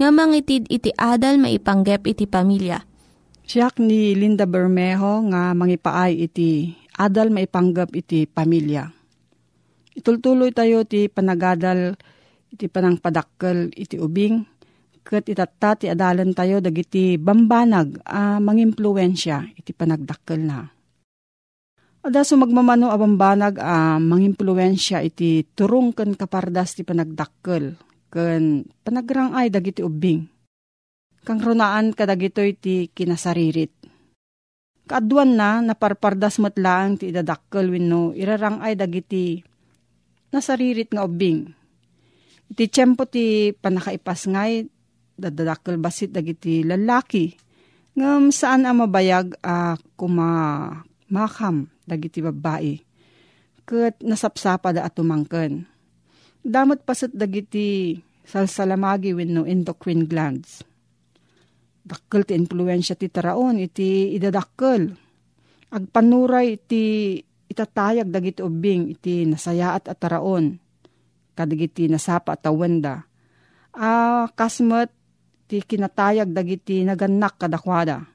nga mangitid iti adal maipanggep iti pamilya. Siyak ni Linda Bermejo nga mangipaay iti adal maipanggap iti pamilya. Itultuloy tayo ti panagadal iti panangpadakkel iti ubing ket itatta ti adalan tayo dagiti bambanag a mangimpluwensya iti panagdakkel na. Ada so magmamano a bambanag a mangimpluwensya iti turong ken kapardas ti panagdakkel ken panagrangay dagiti ubing. Kang runaan kadagito iti kinasaririt. Kaaduan na naparpardas matlaang ti idadakkel wenno irarangay dagiti nasaririt nga ubing. Iti tiyempo ti panakaipas ngay dadadakkel basit dagiti lalaki. Ngam saan ang mabayag a kuma makam dagiti babae. Kat nasapsapa da atumangken. Damot pasat dagiti salsalamagi wenno endocrine glands. Dakkel ti influensya ti taraon iti idadakkel. Agpanuray iti itatayag dagiti ubing iti nasayaat at taraon. Kadagiti nasapa at tawenda. Ah, kasmet ti kinatayag dagiti naganak kadakwada.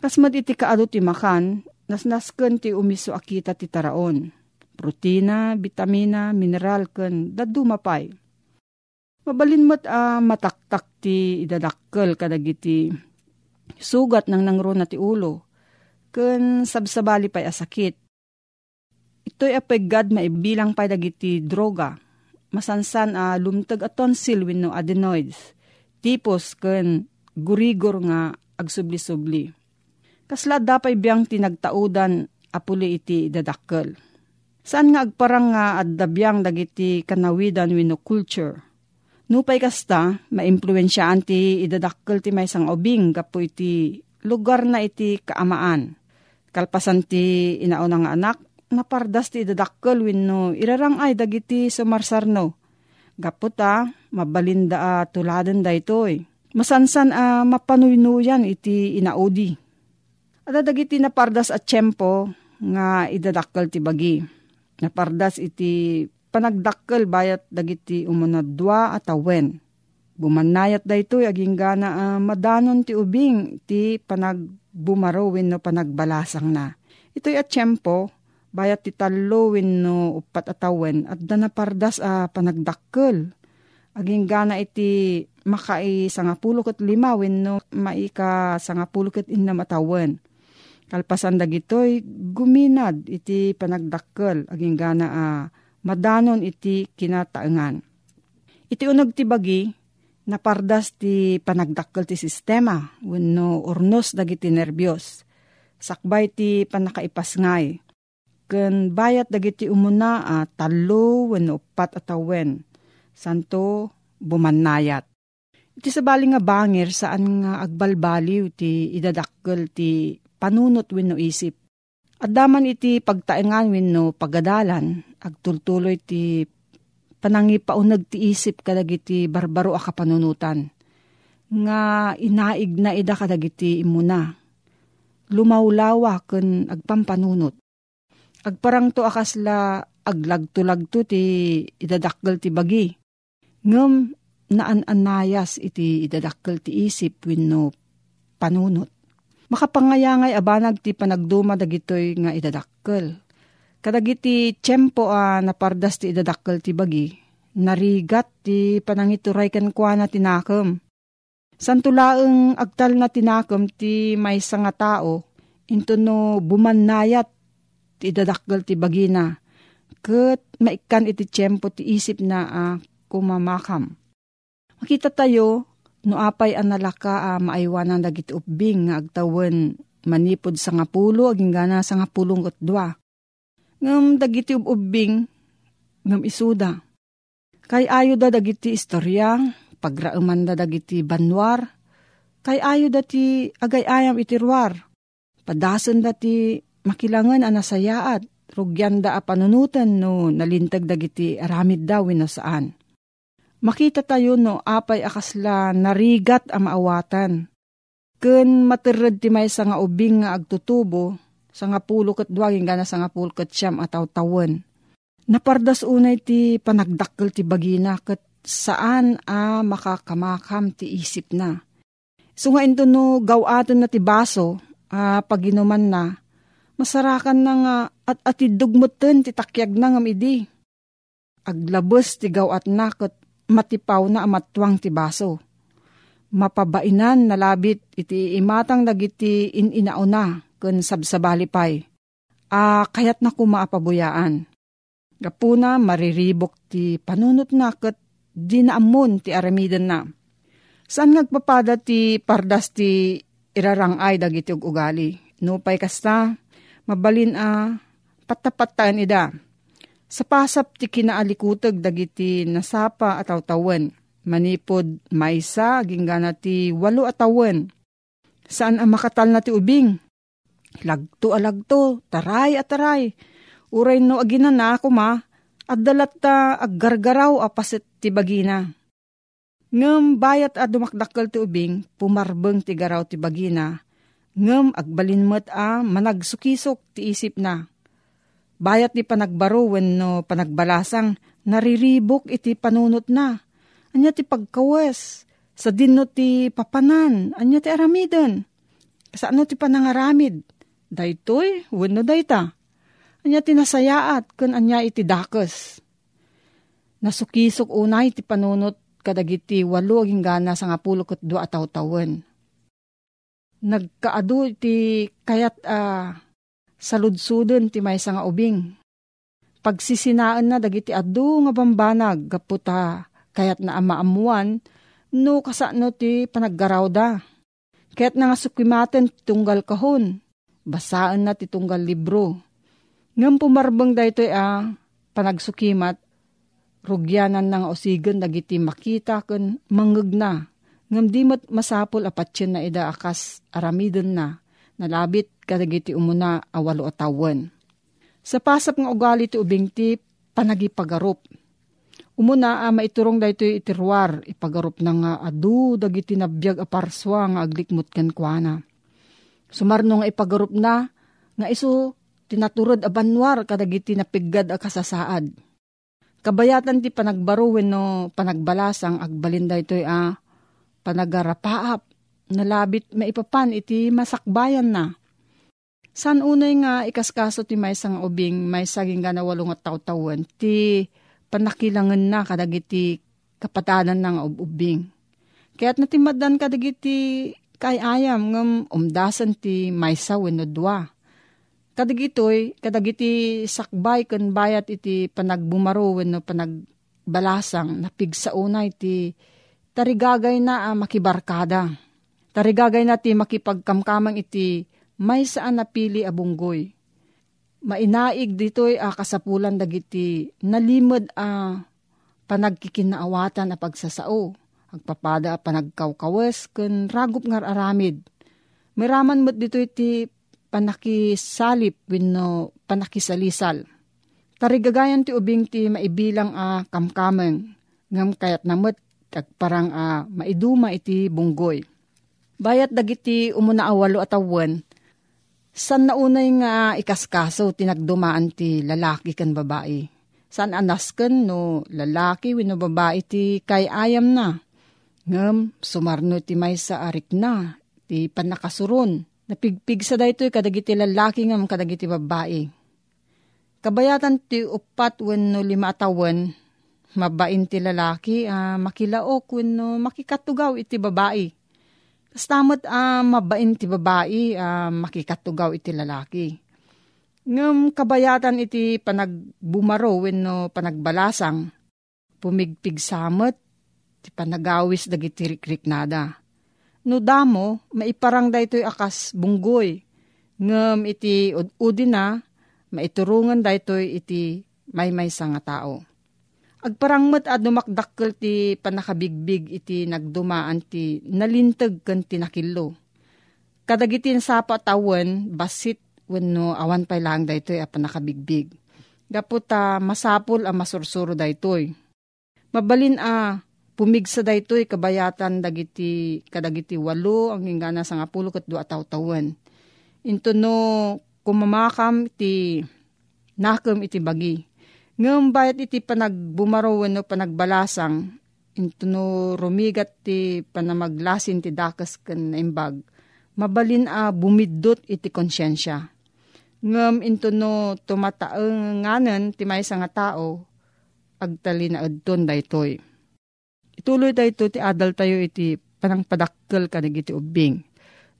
Kasmet iti kaado ti makan, nasnasken ti umiso akita ti taraon. Protina, vitamina, mineral ken daddu mapay. Mabalin mo't a mataktak ti idadakkel kadagiti sugat ng nangro na ti ulo. Ken sabsabali pay asakit. Ito'y apegad maibilang pay dagiti droga. Masansan a lumtag a tonsil wenno adenoids. Tipos ken gurigor nga agsubli-subli. Kasla dapay biyang tinagtaudan apuli iti idadakkel. Saan nga agparang nga addabiyang dagiti kanawidan wenno culture Nupay kasta, maimpluensyaan ti idadakkel ti may sang obing kapo iti lugar na iti kaamaan. Kalpasan ti inaunang nga anak, napardas ti idadakkel wenno irarangay dagiti sumarsarno. Gaputa, mabalinda a tuladen da itoy. Masansan a mapanuynuyan iti inaudi. At dagiti napardas at tiyempo nga idadakkel ti bagi. Napardas iti panagdakkel bayat dagiti umunadwa at awen. Bumanayat da ito aging gana uh, madanon ti ubing ti panagbumarawin no panagbalasang na. Ito'y at tiyempo, bayat ti talo no upat atawen at danapardas a panagdakkel. Aging gana iti makai sangapulo ket lima wenno maika sangapulo ket inna matawen. Kalpasan dagitoy guminad iti panagdakkel aging gana a madanon iti kinataengan. Iti unag ti bagi napardas ti panagdakkel ti sistema wenno urnos dagiti nervyos. Sakbay ti panakaipasngay. Ken bayat dagiti umuna a talo wenno upat atawen. Santo bumannayat. Iti sabali nga bangir saan nga agbalbaliw ti idadakkel ti panunot wenno isip. At daman iti pagtaengan wenno pagadalan, agtultuloy ti panangipaunag ti isip kadagiti barbaro a kapanunutan. Nga inaig na ida kadagiti imuna. Lumawlawa ken agpampanunot. Agparang to akasla aglagto-lagto ti idadakkel ti bagi. Ngem naan-anayas iti idadakkel ti isip wenno panunot. Makapangayangay abanag ti panagduma dagitoy nga idadakkel. Kadagiti tiyempo a napardas ti idadakkel ti bagi, narigat ti panangituray ken kwa na tinakam. Santulaeng agtal na tinakam ti may nga tao, into no bumannayat ti idadakkel ti bagina, ket maikan iti tiyempo ti isip na a kumamakam. Makita tayo, no apay analaka a uh, maaywanan dagiti ubing nga agtawan manipod sa nga pulo, aging gana sa nga pulong dua. Ngam dagiti ubing, ngam isuda. Kay ayo da dagiti istorya, pagrauman da dagiti banwar, kay ayo da ti agay-ayam itirwar. Padasan da ti makilangan anasayaat, rugyan da a panunutan no nalintag dagiti aramid daw no saan Makita tayo no apay akasla narigat ang maawatan. Ken materred ti may nga ubing nga agtutubo, sa nga pulo kat duwagin gana sa nga pulo kat siyam ataw tawen. Napardas unay ti panagdakkel ti bagina kat saan a makakamakam ti isip na. So nga ito no gawaton na ti baso, a paginuman na, masarakan na nga at atidugmutin ti takyag na nga midi. Aglabos ti gawat na kat matipaw na amatwang ti baso. Mapabainan nalabit iti imatang dagiti ininauna ken sabsabalipay. A kayat na kumaapabuyaan. Gapuna mariribok ti panunot na ket di naamon ti aramidan na. Saan ngagpapada ti pardas ti irarangay dagiti ugali. Nupay kasta, mabalin a patapatan ida sa pasap ti kinaalikutag dagiti nasapa at tawan. Manipod maysa ginggana ti walo atawan. Saan ang makatal na ti ubing? Lagto alagto, taray at taray. Uray no aginan na ako ma, at dalat ta aggargaraw apasit ti bagina. Ngem bayat a dumakdakkel ti ubing, pumarbeng ti garaw ti bagina. Ngem agbalinmet a managsukisok ti isip na Bayat ni panagbaro no panagbalasang nariribok iti panunot na. Anya ti pagkawas. Sa dinno ti papanan. Anya ti aramiden. Kasano ti panangaramid. Daytoy, wenno dayta. Anya ti nasayaat kun anya iti dakes. Nasukisok unay ti panunot kadagiti walo aging gana sa nga pulo ket dua tawen. Nagkaadu ti kayat uh, saludsudon ti may nga ubing. Pagsisinaan na dagiti adu nga bambanag gaputa kayat na amaamuan no kasano ti panaggaraw da. Kaya't na nga sukimaten tunggal kahon. Basaan na ti tunggal libro. Ngam pumarbang da ito ah, panagsukimat rugyanan ng osigan dagiti makita ken manggag na. Ngam di masapol apatsyan na ida akas aramidon na nalabit kadagiti umuna awalo atawan. Sa pasap nga ugali ti ubing ti panagipagarup. Umuna a maiturong dayto itirwar ipagarup na nga adu dagiti nabiyag a parswa nga aglikmut ken kuana. Sumarno nga ipagarup na nga iso tinaturod a banwar kadagiti napiggad a kasasaad. Kabayatan ti panagbaruwen no panagbalasang agbalin daytoy a panagarapaap nalabit maipapan iti masakbayan na. San unay nga ikaskaso ti may nga ubing may saging nga nawalong at taw-tawan ti panakilangan na kadagiti kapatanan ng ubing. Kaya't natimadan kadagiti kay ayam ngam umdasan ti maysa wenno dua. Kadagitoy, kadagiti sakbay ken bayat iti panagbumaro wenno panagbalasang napigsaunay ti tarigagay na ah, makibarkada. Tarigagay na ti makipagkamkamang iti may saan napili abunggoy. Mainaig dito'y a kasapulan dagiti nalimod a panagkikinaawatan a pagsasao. Agpapada a panagkawkawas ken ragup ngar aramid. Miraman mo't dito iti panakisalip wenno panakisalisal. Tarigagayan ti ubing ti maibilang a kamkameng ngam kayat namot parang a maiduma iti bunggoy. Bayat dagiti umuna awalo at awan, San naunay nga ikaskaso tinagdumaan ti lalaki kan babae? San anasken no lalaki wino babae ti kay ayam na? Ngem sumarno ti may sa arik na, ti panakasuron. Napigpig sa daytoy kadagiti lalaki ngem kadagiti babae. Kabayatan ti upat wenno lima atawan, mabain ti lalaki, ah, makilaok wenno makikatugaw iti babae Kastamot uh, mabain ti babae, uh, makikatugaw iti lalaki. Ngam kabayatan iti panagbumaro wenno panagbalasang, pumigpig samot, ti panagawis dagiti rikrik-riknada. No damo, maiparang da ito'y akas bunggoy. Ngam iti ududi na, maiturungan da ito'y iti may may nga tao. Agparangmat at dumakdakkel ti panakabigbig iti nagdumaan ti nalintag kan tinakilo. Kadagiti sapa tawen basit wenno awan pay lang daytoy a panakabigbig. Gaputa masapul a masursuro daytoy. Mabalin a pumigsa daytoy kabayatan dagiti kadagiti walo ang ingana sa ngapulo ket dua taw-tawen. Into no kumamakam ti nakam iti bagi Ngam bayat iti panagbumarawan no panagbalasang, into no rumigat ti panamaglasin ti dakas kan imbag, mabalin a bumidot iti konsyensya. Ngam into no tumataang nganan ti may nga tao, agtali na adton daytoy. Ituloy dayto ti adal tayo iti panangpadakkel kanig iti ubing.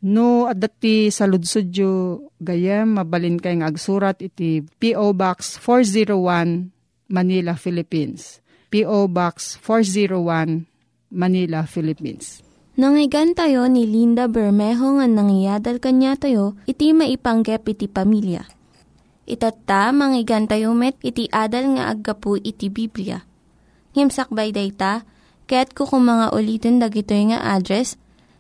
No, at dati sa ludsudyo gayem, mabalin kay nga agsurat iti P.O. Box 401, Manila, Philippines. P.O. Box 401, Manila, Philippines. Nangyigan tayo ni Linda Bermejo nga nangyadal kanya tayo, iti maipanggep iti pamilya. Itatta, manggigan tayo met, iti adal nga aggapu iti Biblia. Ngimsakbay day ta, kaya't kukumanga ulitin dagito nga address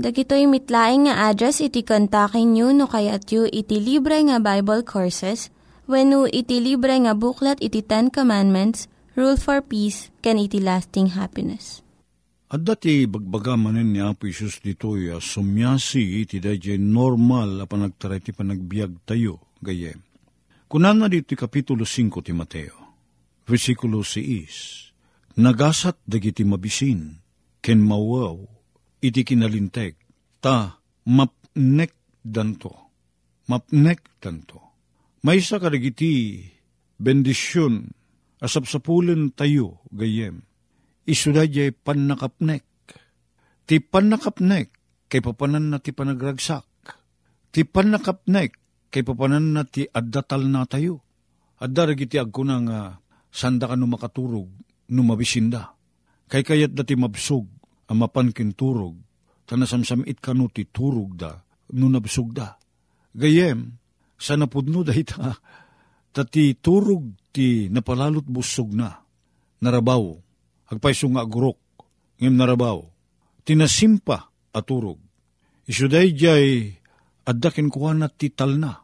Dagitoy mitlaing nga address iti kontakin nyo no kayat yu iti libre nga Bible Courses when iti libre nga buklat iti Ten Commandments, Rule for Peace, can iti lasting happiness. At dati bagbaga manen ni Apo Isus ditoy a sumyasi iti dayjay normal a panagtaray ti panagbiag tayo gayem. Kunan na dito kapitulo 5 ti Mateo, versikulo 6, Nagasat dagiti mabisin, ken mawaw, iti kinalinteg, ta mapnek danto. Mapnek danto. May sa karigiti bendisyon asapsapulen tayo gayem. Isuda jay panakapnek. Ti panakapnek kay papanan na ti panagragsak. Ti panakapnek kay papanan na ti addatal na tayo. Adda ragiti agkuna nga sanda ka numakaturog numabisinda. Kay kayat dati mabsog amapan kin turog, tanasamsamit kanu ti turog da, nunabsog da. Gayem, sa napudno da tati turog ti napalalot busog na, narabaw, agpaiso nga agurok, ngem narabaw, tinasimpa aturog. Isuday jay, addakin kuha ti talna,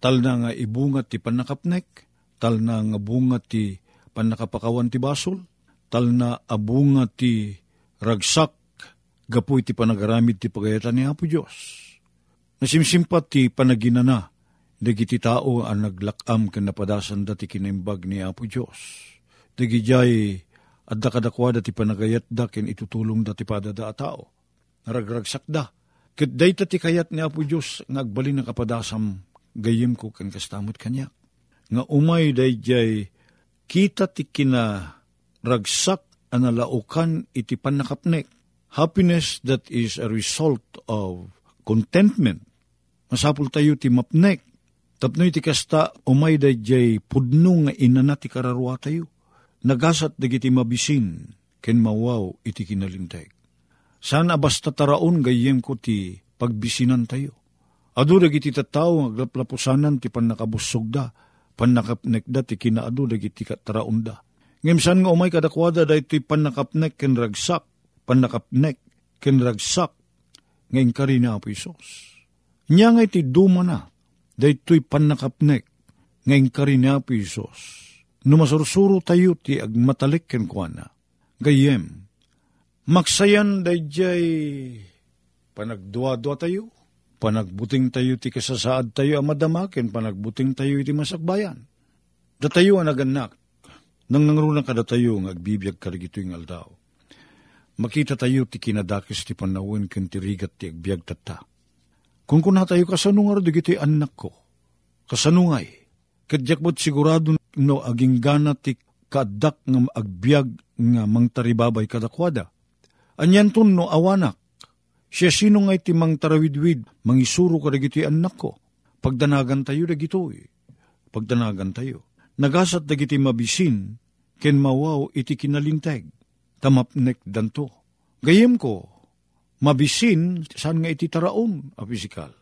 talna nga ibungat ti panakapnek, tal na nga bunga ti panakapakawan ti basol, tal na abunga ti ragsak, gapu iti panagaramid ti pagayatan ni Apo Diyos. Nasimsimpat ti panaginana, dagiti tao ang naglakam ken napadasan dati kinaimbag ni Apo Diyos. Dagi jay adda kadakwa dati panagayat da ken itutulong dati padada tao. Naragragsak da. Ket day ti kayat ni Apo Diyos ngagbalin na kapadasam gayem ko ken kastamot kanya. Nga umay day kita ti kina ragsak analaukan iti panakapnek. Happiness that is a result of contentment. Masapul tayo ti mapnek. Tapno iti kasta umay da jay pudno nga inana ti kararwa tayo. Nagasat dagiti mabisin ken mawaw iti kinalinteg. Sana basta taraon gayem ko ti pagbisinan tayo. Adu dagiti nga aglaplapusanan ti panakabusog da, panakapnek da ti kinaadu dagiti kataraon da. Ngimsan nga umay kadakwada da iti panakapnek ken ragsak, panakapnek ken ragsak, ngayon ka rin na po Isos. Nya nga iti duma na, da ito'y panakapnek, ngayon ka rin na po Isos. Numasursuro tayo ti agmatalik ken kuana. Gayem, maksayan da jay panagdua-dua tayo, panagbuting tayo ti kasasaad tayo amadamaken, panagbuting tayo iti masakbayan. Da tayo ang naganak, nang nangrunang kada tayo ng agbibiyag karigito yung aldaw. Makita tayo ti kinadakis ti panawin ken ti rigat ti agbyag tata. Kung kuna tayo kasanungar di giti anak ko, kasanungay, kadyak sigurado no aging gana ti kadak ng agbyag nga mangtaribabay kadakwada. Anyan tun no awanak, siya sino nga iti mang tarawidwid, mangisuro ka dagiti anak ko. Pagdanagan tayo dagitoy. Pagdanagan tayo. Nagasat dagiti mabisin, ken mawaw iti kinalinteg. Tamapnek danto. Gayem ko, mabisin, saan nga iti taraon, a pisikal.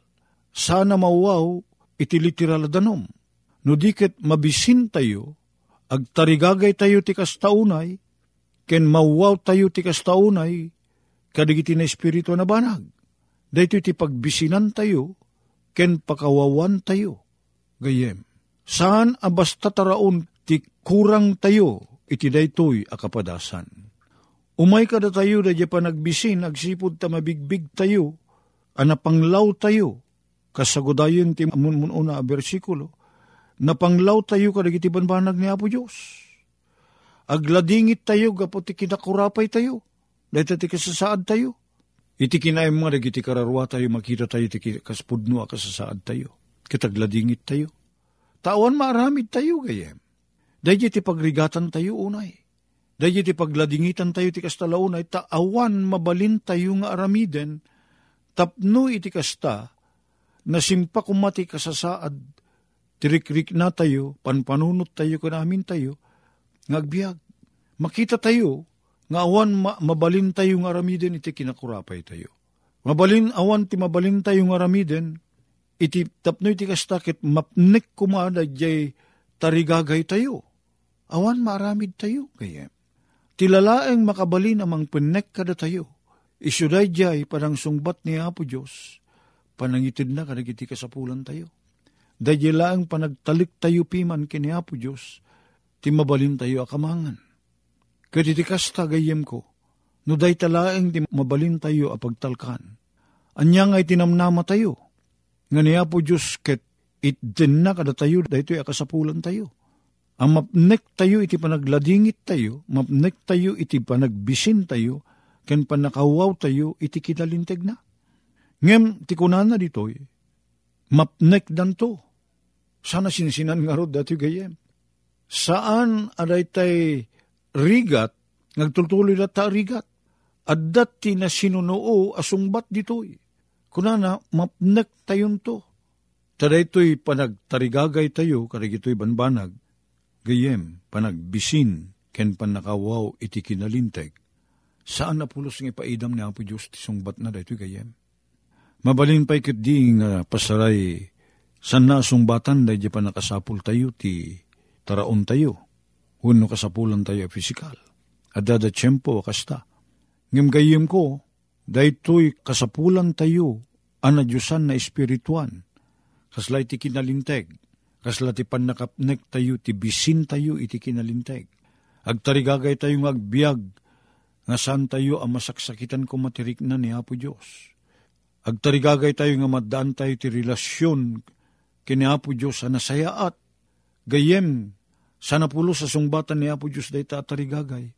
Sana mawaw iti literal danom. No diket mabisin tayo, agtarigagay tayo ti kastaunay, ken mawaw tayo ti kastaunay, kadigiti na espiritu na banag. Dahito iti pagbisinan tayo, ken pakawawan tayo. Gayem, saan abasta taraon ti kurang tayo, iti daytoy akapadasan. Umay kada tayo da pa nagbisin, agsipod ta mabigbig tayo, anapanglaw tayo, kasagodayon ti amunmununa a bersikulo, napanglaw tayo kadagiti banbanag ni Apo Diyos. Agladingit tayo, gapo ti kinakurapay tayo, dahil ti kasasaad tayo. Iti kinaim mga dagiti kararwa tayo, makita tayo, ti kaspudno a kasasaad tayo. Kitagladingit tayo. Tawan maaramid tayo, gayem. Dahil ti pagrigatan tayo unay. Dahil ti pagladingitan tayo ti kastalaunay, taawan mabalin tayo nga aramiden, tapno iti kasta, na simpa kumati kasasaad, tirikrik na tayo, panpanunot tayo kanamin tayo, ngagbiag. Makita tayo, nga awan ma- mabalin tayo nga aramiden, iti kinakurapay tayo. Mabalin, awan ti mabalin tayo nga aramiden, iti tapno iti kastakit, mapnek kumada jay tarigagay tayo. Awan maaramid tayo, kaya. Tilalaeng makabalin amang pinek kada tayo. Isyuday jay padang sungbat ni Apo Diyos, panangitid na kadagiti kasapulan tayo. Dahil lang panagtalik tayo piman kini Apo Diyos, ti mabalin tayo akamangan. Kadi ti kasta gayem ko, no day talaeng ti mabalin tayo apagtalkan. Anya nga itinamnama tayo, nga ni Apo Diyos ket itden na kada tayo, dahito akasapulan tayo. Ang mapnek tayo iti panagladingit tayo, mapnek tayo iti panagbisin tayo, ken panakawaw tayo iti kinalinteg na. Ngem, ti kunana ditoy, mapnek danto. Sana sinsinan nga rod dati gayem. Saan aday tay rigat, nagtultuloy na ta rigat, at dati na sinunoo asungbat ditoy. Kunana, mapnek tayon to. Taday to'y panagtarigagay tayo, karigito'y banbanag, gayem, panagbisin, ken panakawaw iti kinalinteg. Saan na pulos ng ipaidam ni Apo Diyos ti sungbat na daytoy gayem? Mabalin pa ikit di nga pasaray, san na sungbatan day di pa nakasapul tayo ti taraon tayo, huno kasapulan tayo fisikal. At dada tiyempo kasta. Ngem gayem ko, daytoy kasapulan tayo, ana Diyosan na espirituan, kaslay ti kinalinteg, Kasla ti panakapnek tayo, ti bisin tayo, iti kinalinteg. Agtarigagay tayo ng agbyag, nga saan tayo ang masaksakitan ko matirik na ni Apo Diyos. Agtarigagay tayo nga maddaan tayo ti relasyon kini Apo Diyos sa nasayaat. Gayem, sana pulo sa sungbatan ni Apo Diyos day tatarigagay.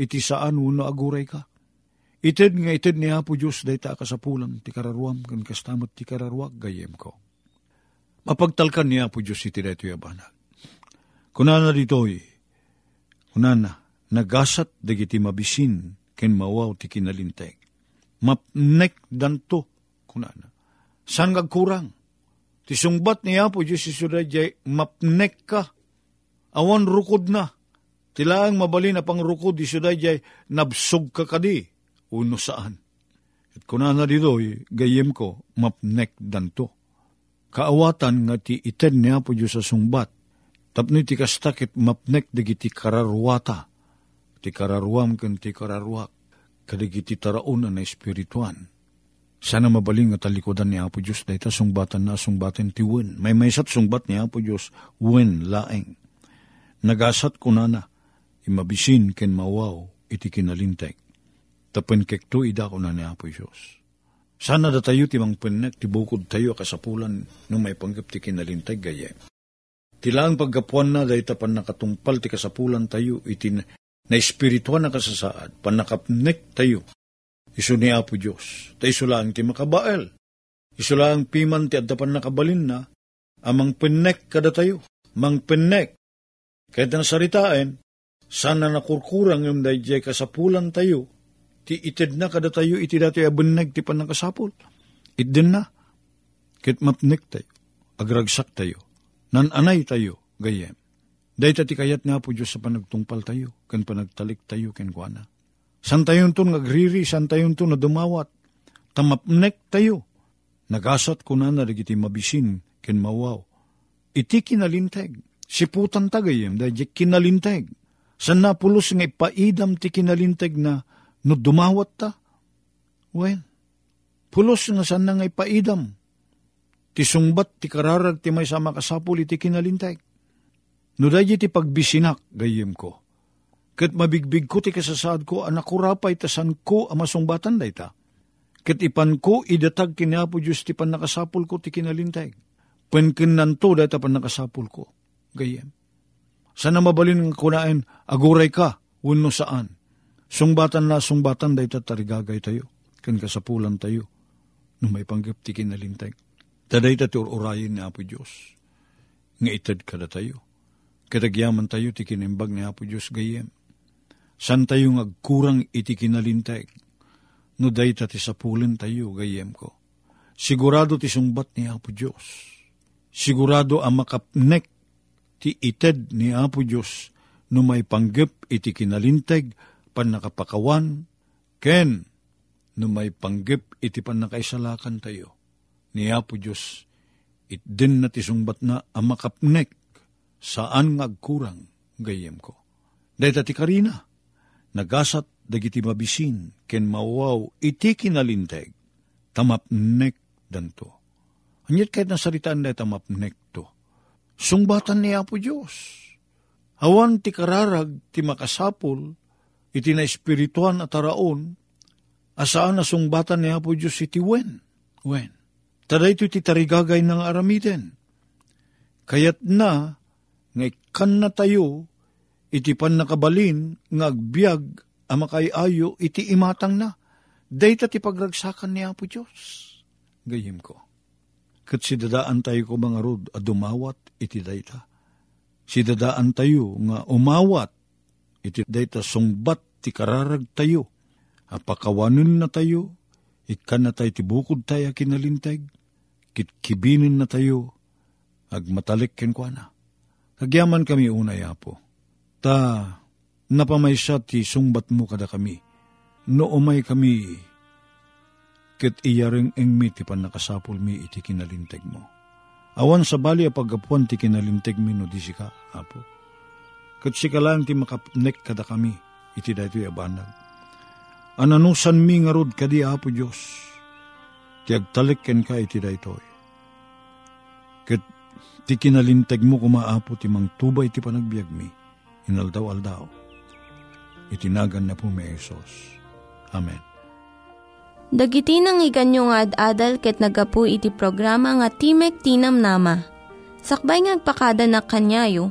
Iti saan uno aguray ka. Ited nga ited ni Apo Diyos day ta kasapulan ti kararuam kan kastamat ti kararuak gayem ko. Mapagtalkan ni Apo Diyos iti dito yabanag. Kunana ditoy, kunana, nagasat dagiti mabisin ken mawaw ti kinalinteg. Mapnek danto kunana. San kurang? Ti sungbat ni Apo Diyos iso jay mapnek ka. Awan rukod na. Tilaang mabali na pang rukod iso jay nabsog ka kadi. Uno saan. At kunana dito, gayem ko, mapnek danto. Kaawatan nga ti iten ni Apo Diyos sa sungbat. Tapno ti kastakit mapnek dagiti kararwata ti kararuam ken ti kararuak, kadagiti taraon na espirituan. Sana mabaling nga talikodan ni Apo Diyos, dahita sungbatan na sungbatan ti wen. May maysat sungbat ni Apo Diyos, wen laeng. Nagasat ko na na, imabisin ken mawaw, iti kinalinteg. Tapen kekto ida ko na ni Apo Diyos. Sana da tayo ti mang penek, ti bukod tayo kasapulan, nung may panggap ti kinalinteg gayem. Tilang paggapuan na, dahi tapan nakatungpal ti kasapulan tayo, iti na espirituan na kasasaad, panakapnek tayo. Iso ni Apo Diyos, ta iso lang ti makabael. Iso lang piman ti adapan nakabalin na, amang penek kada tayo, mang penek. Kahit na saritain, sana nakurkurang yung dayjay kasapulan tayo, ti ited na kada tayo, iti dati abaneg ti panakasapul. Itden na, kit mapnek tayo, agragsak tayo, nananay tayo, gayem. Day ti kayat nga po Diyos sa panagtungpal tayo, kan panagtalik tayo, ken kuana. San tayon to nagriri, san tayon to na dumawat, tamapnek tayo. Nagasat ko na na dagiti mabisin, ken mawaw. Iti kinalinteg, siputan tagayem, dahil kinalinteg. San napulos nga ipaidam ti kinalinteg na no dumawat ta? Well, pulos nga san nga ipaidam. Ti sungbat, ti kararag, ti may sama kasapul, iti kinalinteg No dahi ti pagbisinak, gayem ko. Kat mabigbig ko ti kasasaad ko, anak ko rapay tasan ko amasungbatan day ta. Kat ipan ko, idatag kinapo Diyos ti pan nakasapul ko ti kinalintay. Penkin nanto dahil pan nakasapul ko. Gayem. Sana mabalin ng kunain, aguray ka, wano saan. Sungbatan na sungbatan day tatarigagay tayo. Kan kasapulan tayo. No may panggap ti kinalintay. Taday tatur-urayin ni Apo Diyos. Nga itad kada tayo Kadagyaman tayo ti kinimbag ni Apo Diyos gayem. San tayo agkurang iti kinalinteg. No day ti sapulen tayo gayem ko. Sigurado ti sungbat ni Apo Diyos. Sigurado ang makapnek ti ited ni Apo Diyos no may panggap iti kinalinteg pan nakapakawan ken no may panggap iti pan nakaisalakan tayo ni Apo Diyos it din na ti sungbat na ang makapnek saan ngagkurang gayem ko. Dahil ti karina, nagasat dagiti mabisin, ken mawaw iti kinalinteg, tamapnek danto. Anyat kahit nasaritaan na tamapnek to. Sungbatan ni Apo Diyos. Awan ti kararag ti makasapol, iti na espirituan at araon, asaan na sungbatan ni Apo Diyos iti wen. Wen. Tada ito ti tarigagay ng aramiden. Kayat na, nga ikan na tayo, iti pan nakabalin, nga agbyag, amakay ayo, iti imatang na. Dayta ti pagragsakan ni Apo Diyos. Gayim ko. Kat si dadaan tayo ko mga rod, a dumawat, iti dayta. Si dadaan tayo, nga umawat, iti dayta sungbat, ti kararag tayo. Apakawanin na tayo, ikan na tayo ti bukod tayo kinalinteg, kitkibinin na tayo, agmatalik kenkwana. Agyaman kami unay, Apo. Ta, napamaysa ti sungbat mo kada kami. No umay kami, ket iyaring engmi ti panakasapul mi iti kinalinteg mo. Awan sa bali a pagapuan ti kinalinteg mi no di sika, Apo. Ket sika lang ti makapnek kada kami, iti dayto abanag. Ananusan mi nga rod kadi, Apo Diyos, ti agtalik ken ka iti daytoy. Ket Ti kinalinteg mo kumaapo ti mang tubay ti panagbiag mi, inaldaw-aldaw. Itinagan na po may Isos. Amen. Dagiti nang iganyo nga ad-adal ket nagapu iti programa nga Timek Tinam Nama. Sakbay ngagpakada na kanyayo,